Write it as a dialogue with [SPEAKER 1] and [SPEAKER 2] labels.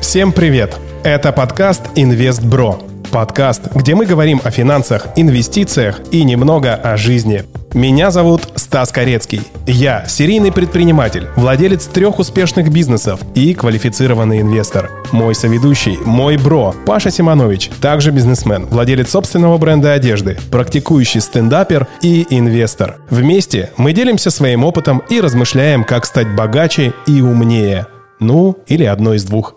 [SPEAKER 1] Всем привет! Это подкаст «Инвестбро». Подкаст, где мы говорим о финансах, инвестициях и немного о жизни. Меня зовут Стас Корецкий. Я серийный предприниматель, владелец трех успешных бизнесов и квалифицированный инвестор. Мой соведущий, мой бро, Паша Симонович, также бизнесмен, владелец собственного бренда одежды, практикующий стендапер и инвестор. Вместе мы делимся своим опытом и размышляем, как стать богаче и умнее. Ну, или одно из двух.